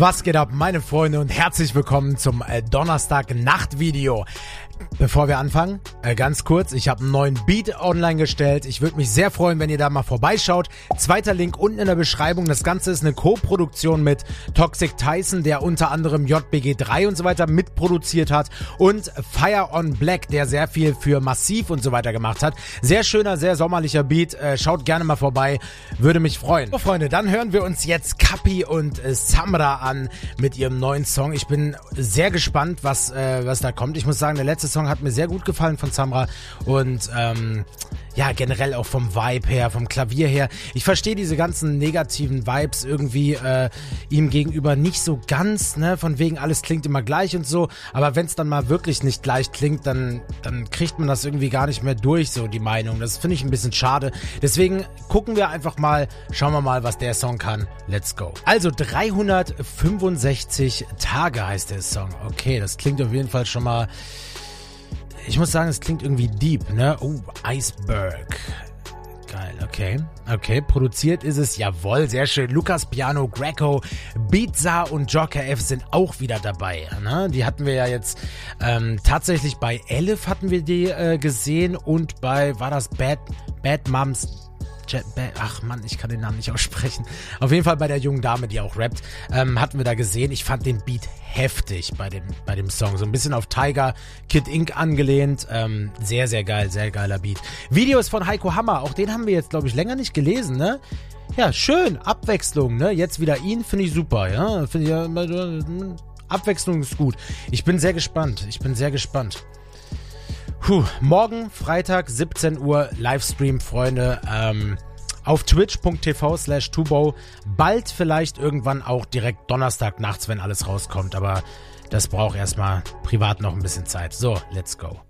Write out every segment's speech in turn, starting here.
Was geht ab, meine Freunde, und herzlich willkommen zum äh, Donnerstag-Nacht-Video. Bevor wir anfangen, äh, ganz kurz, ich habe einen neuen Beat online gestellt. Ich würde mich sehr freuen, wenn ihr da mal vorbeischaut. Zweiter Link unten in der Beschreibung. Das Ganze ist eine Co-Produktion mit Toxic Tyson, der unter anderem JBG3 und so weiter mitproduziert hat und Fire on Black, der sehr viel für Massiv und so weiter gemacht hat. Sehr schöner, sehr sommerlicher Beat. Äh, schaut gerne mal vorbei, würde mich freuen. So, Freunde, dann hören wir uns jetzt Kapi und äh, Samra an mit ihrem neuen Song. Ich bin sehr gespannt, was, äh, was da kommt. Ich muss sagen, der letzte Song hat mir sehr gut gefallen von Samra und ähm, ja, generell auch vom Vibe her, vom Klavier her. Ich verstehe diese ganzen negativen Vibes irgendwie äh, ihm gegenüber nicht so ganz, ne, von wegen alles klingt immer gleich und so, aber wenn es dann mal wirklich nicht gleich klingt, dann, dann kriegt man das irgendwie gar nicht mehr durch, so die Meinung. Das finde ich ein bisschen schade. Deswegen gucken wir einfach mal, schauen wir mal, was der Song kann. Let's go. Also 365 Tage heißt der Song. Okay, das klingt auf jeden Fall schon mal ich muss sagen, es klingt irgendwie deep, ne? Oh, Iceberg. Geil, okay. Okay, produziert ist es, jawohl, sehr schön. Lukas Piano, Greco, Beatza und Joker F sind auch wieder dabei. Ne? Die hatten wir ja jetzt ähm, tatsächlich bei Elif hatten wir die äh, gesehen und bei, war das Bad, Bad Moms ach Mann, ich kann den Namen nicht aussprechen. Auf jeden Fall bei der jungen Dame, die auch rappt, ähm, hatten wir da gesehen. Ich fand den Beat heftig bei dem, bei dem Song. So ein bisschen auf Tiger Kid Inc. angelehnt. Ähm, sehr, sehr geil, sehr geiler Beat. Videos von Heiko Hammer, auch den haben wir jetzt, glaube ich, länger nicht gelesen, ne? Ja, schön, Abwechslung, ne? Jetzt wieder ihn, finde ich super, ja? Finde ich ja, Abwechslung ist gut. Ich bin sehr gespannt. Ich bin sehr gespannt. Puh, morgen, Freitag, 17 Uhr, Livestream, Freunde. Ähm, auf twitch.tv slash tubo. Bald vielleicht irgendwann auch direkt Donnerstag nachts, wenn alles rauskommt. Aber das braucht erstmal privat noch ein bisschen Zeit. So, let's go.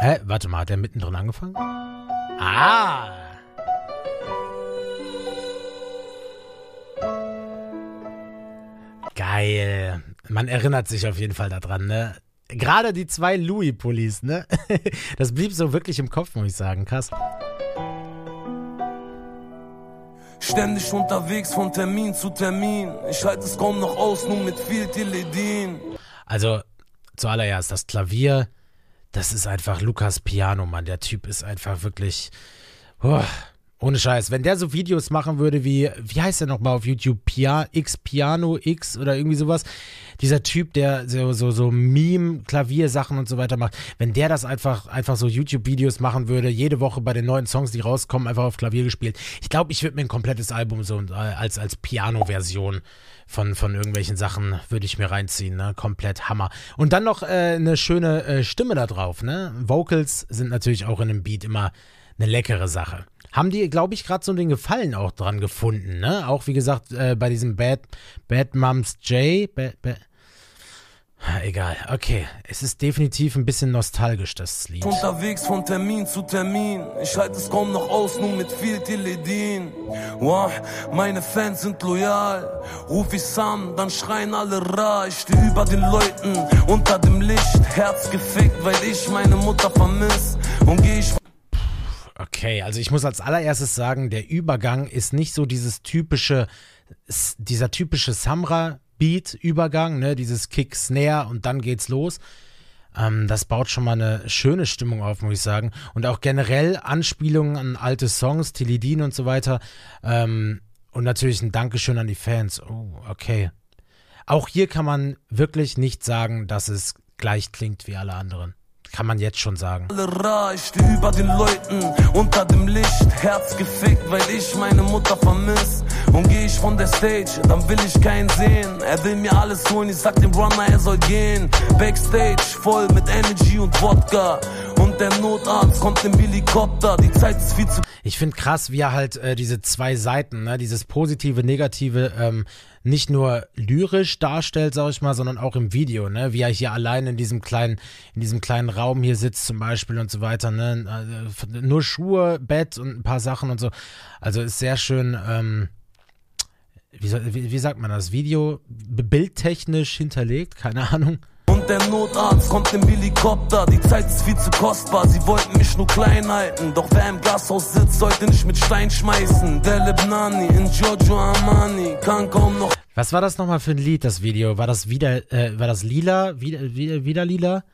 Hä? Warte mal, hat der mittendrin angefangen? Ah! Geil. Man erinnert sich auf jeden Fall daran, ne? Gerade die zwei Louis-Pullis, ne? Das blieb so wirklich im Kopf, muss ich sagen. Krass. Ständig unterwegs von Termin zu Termin. Ich halte es kaum noch aus, nur mit viel Teledin. Also, zuallererst, das Klavier, das ist einfach Lukas Piano, Mann. Der Typ ist einfach wirklich. Oh, ohne Scheiß. Wenn der so Videos machen würde wie, wie heißt der nochmal auf YouTube? Pia, X Piano X oder irgendwie sowas. Dieser Typ, der so, so, so Meme, Klaviersachen und so weiter macht. Wenn der das einfach, einfach so YouTube-Videos machen würde, jede Woche bei den neuen Songs, die rauskommen, einfach auf Klavier gespielt. Ich glaube, ich würde mir ein komplettes Album so äh, als, als Piano-Version von, von irgendwelchen Sachen würde ich mir reinziehen, ne? Komplett Hammer. Und dann noch äh, eine schöne äh, Stimme da drauf, ne? Vocals sind natürlich auch in einem Beat immer eine leckere Sache haben die, glaube ich, gerade so den Gefallen auch dran gefunden, ne? Auch wie gesagt, äh, bei diesem Bad, Bad Moms J. Bad, Bad, Egal, okay. Es ist definitiv ein bisschen nostalgisch, das Lied. Unterwegs von Termin zu Termin. Ich halte es kaum noch aus, nur mit viel Teledin. Wow, meine Fans sind loyal. Ruf ich Sam, dann schreien alle Ra. Ich steh über den Leuten, unter dem Licht. Herz gefickt, weil ich meine Mutter vermiss. Und geh ich Okay, also ich muss als allererstes sagen, der Übergang ist nicht so dieses typische, dieser typische Samra-Beat-Übergang, ne, dieses Kick, Snare und dann geht's los. Ähm, das baut schon mal eine schöne Stimmung auf, muss ich sagen. Und auch generell Anspielungen an alte Songs, Tilidin und so weiter. Ähm, und natürlich ein Dankeschön an die Fans. Oh, okay. Auch hier kann man wirklich nicht sagen, dass es gleich klingt wie alle anderen. Kann man jetzt schon sagen. Ich steh über den Leuten, unter dem Licht, Herz gefickt, weil ich meine Mutter vermiss. Und geh ich von der Stage, dann will ich keinen sehen. Er will mir alles holen, ich sag dem Runner, er soll gehen. Backstage, voll mit Energy und Wodka. Und der Notarzt kommt im Helikopter, die Zeit ist viel zu... Ich finde krass, wie er halt äh, diese zwei Seiten, ne, dieses positive, negative, ähm, nicht nur lyrisch darstellt, sag ich mal, sondern auch im Video, ne? Wie er hier allein in diesem kleinen, in diesem kleinen Raum hier sitzt zum Beispiel und so weiter, ne? Also, nur Schuhe, Bett und ein paar Sachen und so. Also ist sehr schön, ähm, wie, wie, wie sagt man das? Video bildtechnisch hinterlegt, keine Ahnung und der Notarzt kommt im Helikopter. Die Zeit ist viel zu kostbar, sie wollten mich nur klein halten. Doch wer im Glashaus sitzt, sollte nicht mit Stein schmeißen. Der Lebnani in Giorgio Armani kann kaum noch. Was war das nochmal für ein Lied, das Video? War das wieder, äh, war das lila? Wieder, wieder, wieder lila?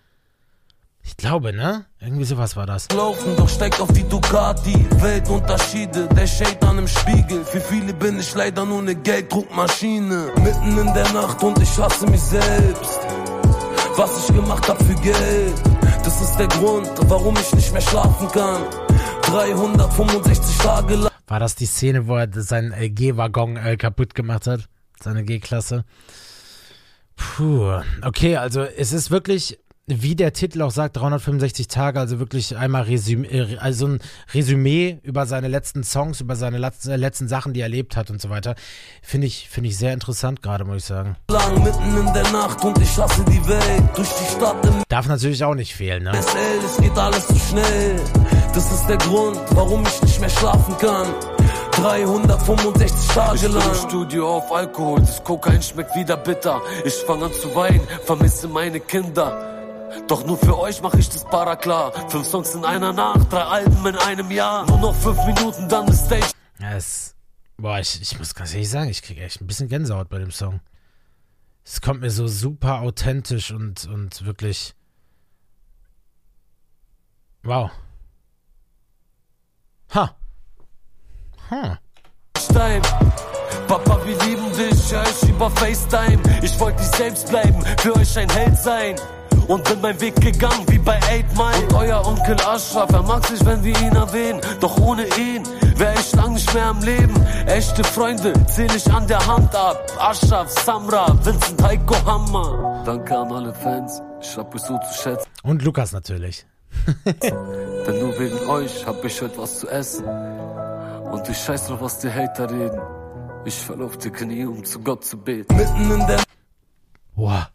Ich glaube, ne? Irgendwie sowas war das. Laufen, doch steigt auf die Ducati. Weltunterschiede, der Shade an im Spiegel. Für viele bin ich leider nur eine Gelddruckmaschine. Mitten in der Nacht und ich hasse mich selbst. Was ich gemacht hab für Geld. Das ist der Grund, warum ich nicht mehr schlafen kann. 365 Tage lang. War das die Szene, wo er seinen äh, G-Waggon äh, kaputt gemacht hat? Seine G-Klasse? Puh. Okay, also es ist wirklich wie der Titel auch sagt, 365 Tage, also wirklich einmal Resümee, äh, also ein Resümee über seine letzten Songs, über seine äh, letzten Sachen, die er erlebt hat und so weiter. Finde ich, finde ich sehr interessant gerade, muss ich sagen. Lang mitten in der Nacht und ich hasse die Welt durch die Stadt. Darf natürlich auch nicht fehlen, ne? Es geht alles zu schnell. Das ist der Grund, warum ich nicht mehr schlafen kann. 365 Tage lang. Ich bin im Studio auf Alkohol, das Kokain schmeckt wieder bitter. Ich fange an zu weinen, vermisse meine Kinder. Doch nur für euch mach ich das Para klar. Fünf Songs in einer Nacht, drei Alben in einem Jahr. Nur noch fünf Minuten, dann ist Stage. Es, boah, ich, ich muss ganz ehrlich sagen, ich kriege echt ein bisschen Gänsehaut bei dem Song. Es kommt mir so super authentisch und, und wirklich. Wow. Ha. Ha. Stein. Papa, wir lieben dich, ja, ich über FaceTime. Ich wollte nicht selbst bleiben, für euch ein Held sein und bin meinen Weg gegangen wie bei 8 Mile. Und euer Onkel Ashraf, er mag sich, wenn wir ihn erwähnen. Doch ohne ihn wär ich lang nicht mehr am Leben. Echte Freunde zähl ich an der Hand ab. Ashraf, Samra, Vincent, Heiko, Hammer. Danke an alle Fans, ich hab euch so zu schätzen. Und Lukas natürlich. Denn nur wegen euch hab ich heute was zu essen. Und ich scheiß drauf, was die Hater reden. Ich fall auf die Knie, um zu Gott zu beten. Mitten in der Boah.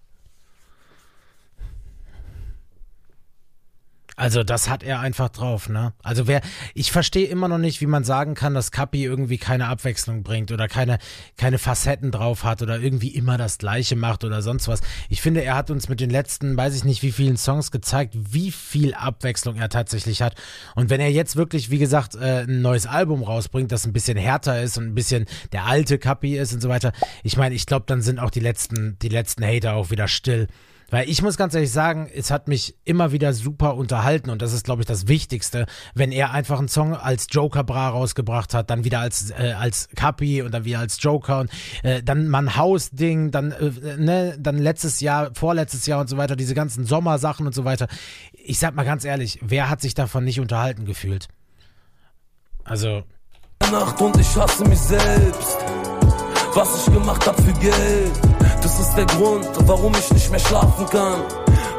Also das hat er einfach drauf, ne? Also wer, ich verstehe immer noch nicht, wie man sagen kann, dass Kapi irgendwie keine Abwechslung bringt oder keine, keine Facetten drauf hat oder irgendwie immer das Gleiche macht oder sonst was. Ich finde, er hat uns mit den letzten, weiß ich nicht, wie vielen Songs gezeigt, wie viel Abwechslung er tatsächlich hat. Und wenn er jetzt wirklich, wie gesagt, äh, ein neues Album rausbringt, das ein bisschen härter ist und ein bisschen der alte Kapi ist und so weiter, ich meine, ich glaube, dann sind auch die letzten, die letzten Hater auch wieder still. Weil ich muss ganz ehrlich sagen, es hat mich immer wieder super unterhalten und das ist, glaube ich, das Wichtigste, wenn er einfach einen Song als Joker Bra rausgebracht hat, dann wieder als, äh, als Kapi und dann wieder als Joker und äh, dann man Haus-Ding, dann, äh, ne, dann letztes Jahr, vorletztes Jahr und so weiter, diese ganzen Sommersachen und so weiter. Ich sag mal ganz ehrlich, wer hat sich davon nicht unterhalten gefühlt? Also. Nacht und ich hasse mich selbst. Was ich gemacht hab für Geld das ist der Grund, warum ich nicht mehr schlafen kann.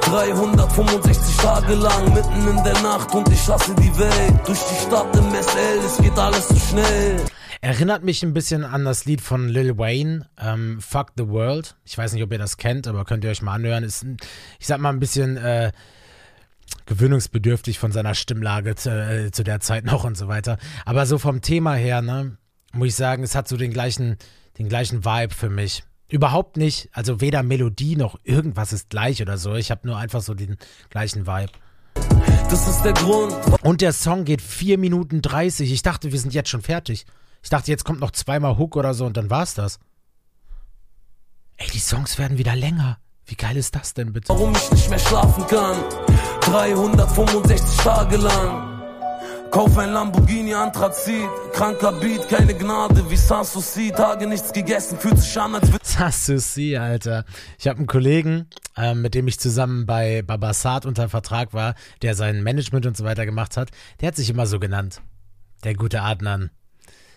365 Tage lang, mitten in der Nacht und ich hasse die Welt. Durch die Stadt im SL, es geht alles zu schnell. Erinnert mich ein bisschen an das Lied von Lil Wayne, ähm, Fuck the World. Ich weiß nicht, ob ihr das kennt, aber könnt ihr euch mal anhören. Ist, ich sag mal, ein bisschen äh, gewöhnungsbedürftig von seiner Stimmlage zu, äh, zu der Zeit noch und so weiter. Aber so vom Thema her, ne, muss ich sagen, es hat so den gleichen, den gleichen Vibe für mich. Überhaupt nicht. Also weder Melodie noch irgendwas ist gleich oder so. Ich habe nur einfach so den gleichen Vibe. Das ist der Grund. Und der Song geht 4 Minuten 30. Ich dachte, wir sind jetzt schon fertig. Ich dachte, jetzt kommt noch zweimal Hook oder so und dann war's das. Ey, die Songs werden wieder länger. Wie geil ist das denn bitte? Warum ich nicht mehr schlafen kann. 365 Tage lang. Kauf ein Lamborghini Anthrazit, kranker Beat, keine Gnade, wie Sanssouci, Tage nichts gegessen, fühlt sich an, als würde... Sanssouci, Alter. Ich habe einen Kollegen, ähm, mit dem ich zusammen bei Babasat unter Vertrag war, der sein Management und so weiter gemacht hat, der hat sich immer so genannt. Der gute Adnan.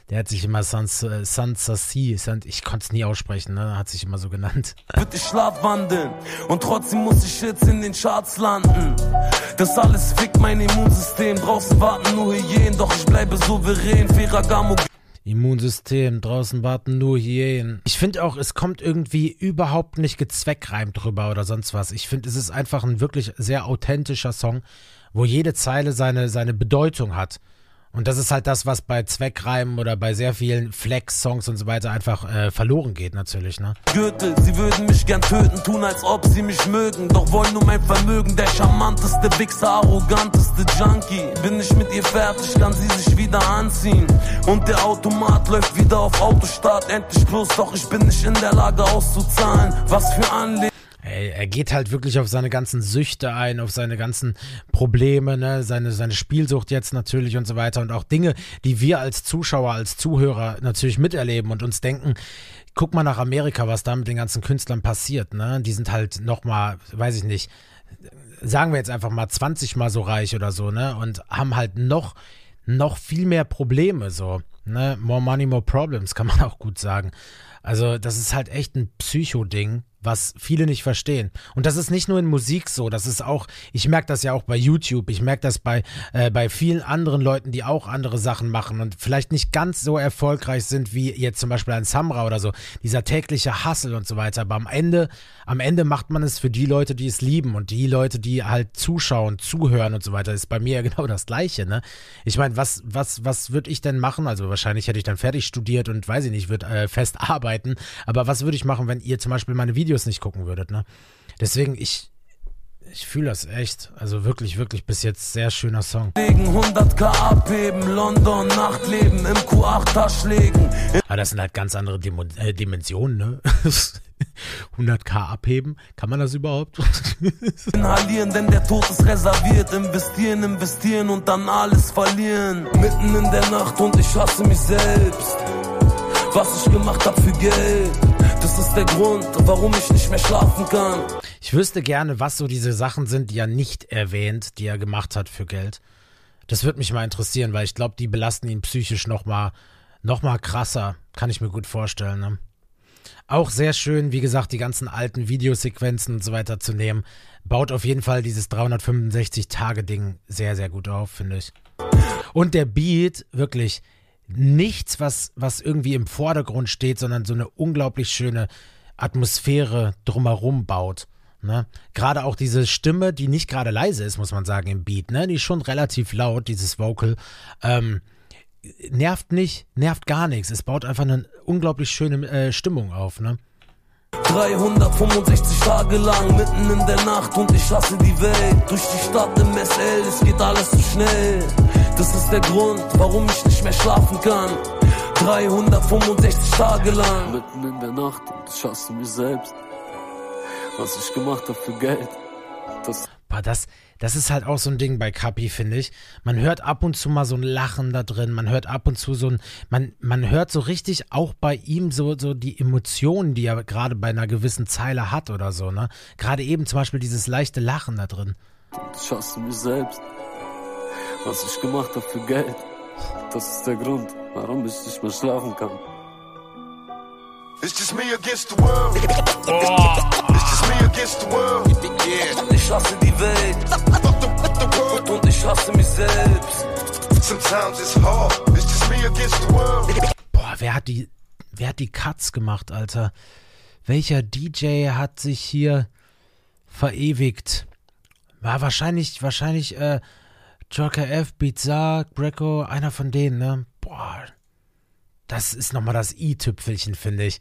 Der hat sich immer Sansassi, Sans, ich konnte es nie aussprechen, ne? hat sich immer so genannt. Ich schlafwandeln und trotzdem muss ich jetzt in den Charts landen. Das alles fickt mein Immunsystem, draußen warten nur Hyänen, doch ich bleibe souverän, Ferragamo. Immunsystem, draußen warten nur Hyänen. Ich finde auch, es kommt irgendwie überhaupt nicht gezweckreimt drüber oder sonst was. Ich finde, es ist einfach ein wirklich sehr authentischer Song, wo jede Zeile seine, seine Bedeutung hat. Und das ist halt das, was bei Zweckreimen oder bei sehr vielen Flex-Songs und so weiter einfach äh, verloren geht, natürlich, ne? Gürtel, sie würden mich gern töten, tun als ob sie mich mögen, doch wollen nur mein Vermögen. Der charmanteste Wichser, arroganteste Junkie. Bin ich mit ihr fertig, kann sie sich wieder anziehen. Und der Automat läuft wieder auf Autostart, endlich bloß, doch ich bin nicht in der Lage auszuzahlen. Was für Anliegen. Ey, er geht halt wirklich auf seine ganzen Süchte ein, auf seine ganzen Probleme, ne, seine, seine Spielsucht jetzt natürlich und so weiter und auch Dinge, die wir als Zuschauer, als Zuhörer natürlich miterleben und uns denken, guck mal nach Amerika, was da mit den ganzen Künstlern passiert, ne? Die sind halt nochmal, weiß ich nicht, sagen wir jetzt einfach mal 20 mal so reich oder so, ne? Und haben halt noch, noch viel mehr Probleme, so, ne? More money, more problems, kann man auch gut sagen. Also, das ist halt echt ein Psycho-Ding, was viele nicht verstehen. Und das ist nicht nur in Musik so, das ist auch, ich merke das ja auch bei YouTube, ich merke das bei, äh, bei vielen anderen Leuten, die auch andere Sachen machen und vielleicht nicht ganz so erfolgreich sind wie jetzt zum Beispiel ein Samra oder so, dieser tägliche Hassel und so weiter. Aber am Ende, am Ende macht man es für die Leute, die es lieben und die Leute, die halt zuschauen, zuhören und so weiter. ist bei mir ja genau das Gleiche, ne? Ich meine, was, was, was würde ich denn machen? Also wahrscheinlich hätte ich dann fertig studiert und weiß ich nicht, würde äh, fest arbeiten. Aber was würde ich machen, wenn ihr zum Beispiel meine Videos nicht gucken würdet, ne? Deswegen, ich, ich fühle das echt. Also wirklich, wirklich bis jetzt sehr schöner Song. 100k abheben, London, Nachtleben, im Q8 Taschlegen. Aber das sind halt ganz andere Dim äh, Dimensionen, ne? 100k abheben, kann man das überhaupt? Inhalieren, denn der Tod ist reserviert. Investieren, investieren und dann alles verlieren. Mitten in der Nacht und ich hasse mich selbst. Was ich gemacht hab für Geld. Das ist der Grund, warum ich nicht mehr schlafen kann. Ich wüsste gerne, was so diese Sachen sind, die er nicht erwähnt, die er gemacht hat für Geld. Das würde mich mal interessieren, weil ich glaube, die belasten ihn psychisch noch mal, noch mal krasser. Kann ich mir gut vorstellen. Ne? Auch sehr schön, wie gesagt, die ganzen alten Videosequenzen und so weiter zu nehmen. Baut auf jeden Fall dieses 365-Tage-Ding sehr, sehr gut auf, finde ich. Und der Beat, wirklich, nichts, was, was irgendwie im Vordergrund steht, sondern so eine unglaublich schöne Atmosphäre drumherum baut. Ne? Gerade auch diese Stimme, die nicht gerade leise ist, muss man sagen, im Beat, ne? Die ist schon relativ laut, dieses Vocal. Ähm, nervt nicht, nervt gar nichts. Es baut einfach eine unglaublich schöne äh, Stimmung auf, ne? 365 Tage lang mitten in der Nacht und ich hasse die Welt. Durch die Stadt im SL, es geht alles zu schnell. Das ist der Grund, warum ich nicht mehr schlafen kann. 365 Tage lang. Mitten in der Nacht und ich hasse mich selbst. Was ich gemacht habe für Geld. Das, das, das ist halt auch so ein Ding bei Kapi, finde ich. Man hört ab und zu mal so ein Lachen da drin, man hört ab und zu so ein, man, man hört so richtig auch bei ihm so, so die Emotionen, die er gerade bei einer gewissen Zeile hat oder so, ne? Gerade eben zum Beispiel dieses leichte Lachen da drin. Ich hasse mich selbst. Was ich gemacht habe für Geld. Das ist der Grund, warum ich nicht mehr schlafen kann. It's just me against the world. Oh. It's just me against the world. Yeah. Ich hasse die Welt. Und ich hasse mich selbst. Sometimes it's hard. It's just me against the world. Boah, wer hat die, wer hat die Cuts gemacht, Alter? Welcher DJ hat sich hier verewigt? War wahrscheinlich, wahrscheinlich, äh, Joker F, Bizarre, Greco, einer von denen, ne? Boah, das ist nochmal das i-Tüpfelchen, finde ich.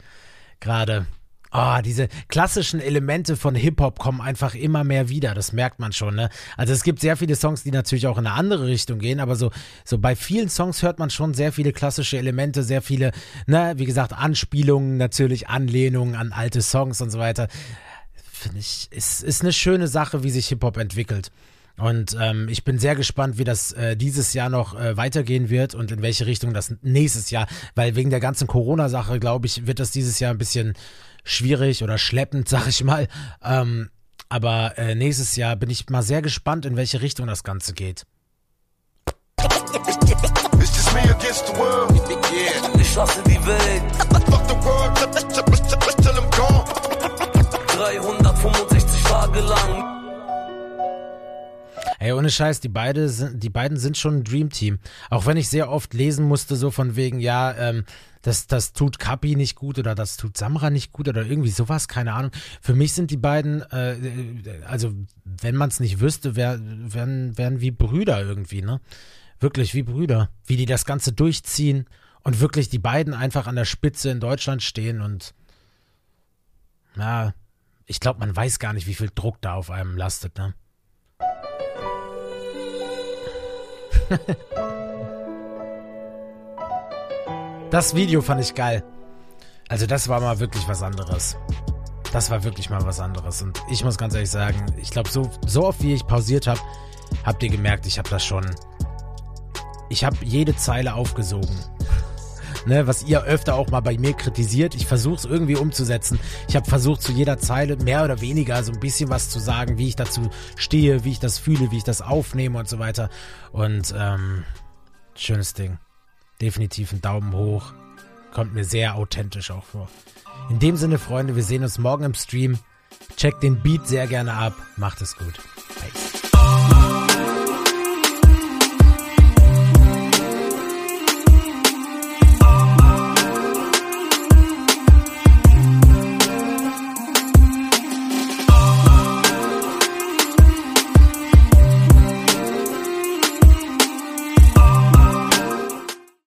Gerade. Oh, diese klassischen Elemente von Hip-Hop kommen einfach immer mehr wieder, das merkt man schon, ne? Also es gibt sehr viele Songs, die natürlich auch in eine andere Richtung gehen, aber so, so bei vielen Songs hört man schon sehr viele klassische Elemente, sehr viele, ne, wie gesagt, Anspielungen, natürlich Anlehnungen an alte Songs und so weiter. Finde ich, ist, ist eine schöne Sache, wie sich Hip-Hop entwickelt. Und ähm, ich bin sehr gespannt, wie das äh, dieses Jahr noch äh, weitergehen wird und in welche Richtung das nächstes Jahr, weil wegen der ganzen Corona-Sache, glaube ich, wird das dieses Jahr ein bisschen schwierig oder schleppend, sag ich mal. Ähm, aber äh, nächstes Jahr bin ich mal sehr gespannt, in welche Richtung das Ganze geht. Ich hasse die Welt. 365 Tage lang Ey, ohne Scheiß, die, beide sind, die beiden sind schon ein Dreamteam. Auch wenn ich sehr oft lesen musste, so von wegen, ja, ähm, das, das tut Kapi nicht gut oder das tut Samra nicht gut oder irgendwie sowas, keine Ahnung. Für mich sind die beiden, äh, also wenn man es nicht wüsste, wär, wären, wären wie Brüder irgendwie, ne? wirklich wie Brüder, wie die das Ganze durchziehen und wirklich die beiden einfach an der Spitze in Deutschland stehen und ja, ich glaube, man weiß gar nicht, wie viel Druck da auf einem lastet, ne? das Video fand ich geil. Also das war mal wirklich was anderes. Das war wirklich mal was anderes. Und ich muss ganz ehrlich sagen, ich glaube, so, so oft wie ich pausiert habe, habt ihr gemerkt, ich habe das schon. Ich habe jede Zeile aufgesogen. Ne, was ihr öfter auch mal bei mir kritisiert. Ich versuche es irgendwie umzusetzen. Ich habe versucht, zu jeder Zeile mehr oder weniger so ein bisschen was zu sagen, wie ich dazu stehe, wie ich das fühle, wie ich das aufnehme und so weiter. Und ähm, schönes Ding. Definitiv ein Daumen hoch. Kommt mir sehr authentisch auch vor. In dem Sinne, Freunde, wir sehen uns morgen im Stream. Checkt den Beat sehr gerne ab. Macht es gut.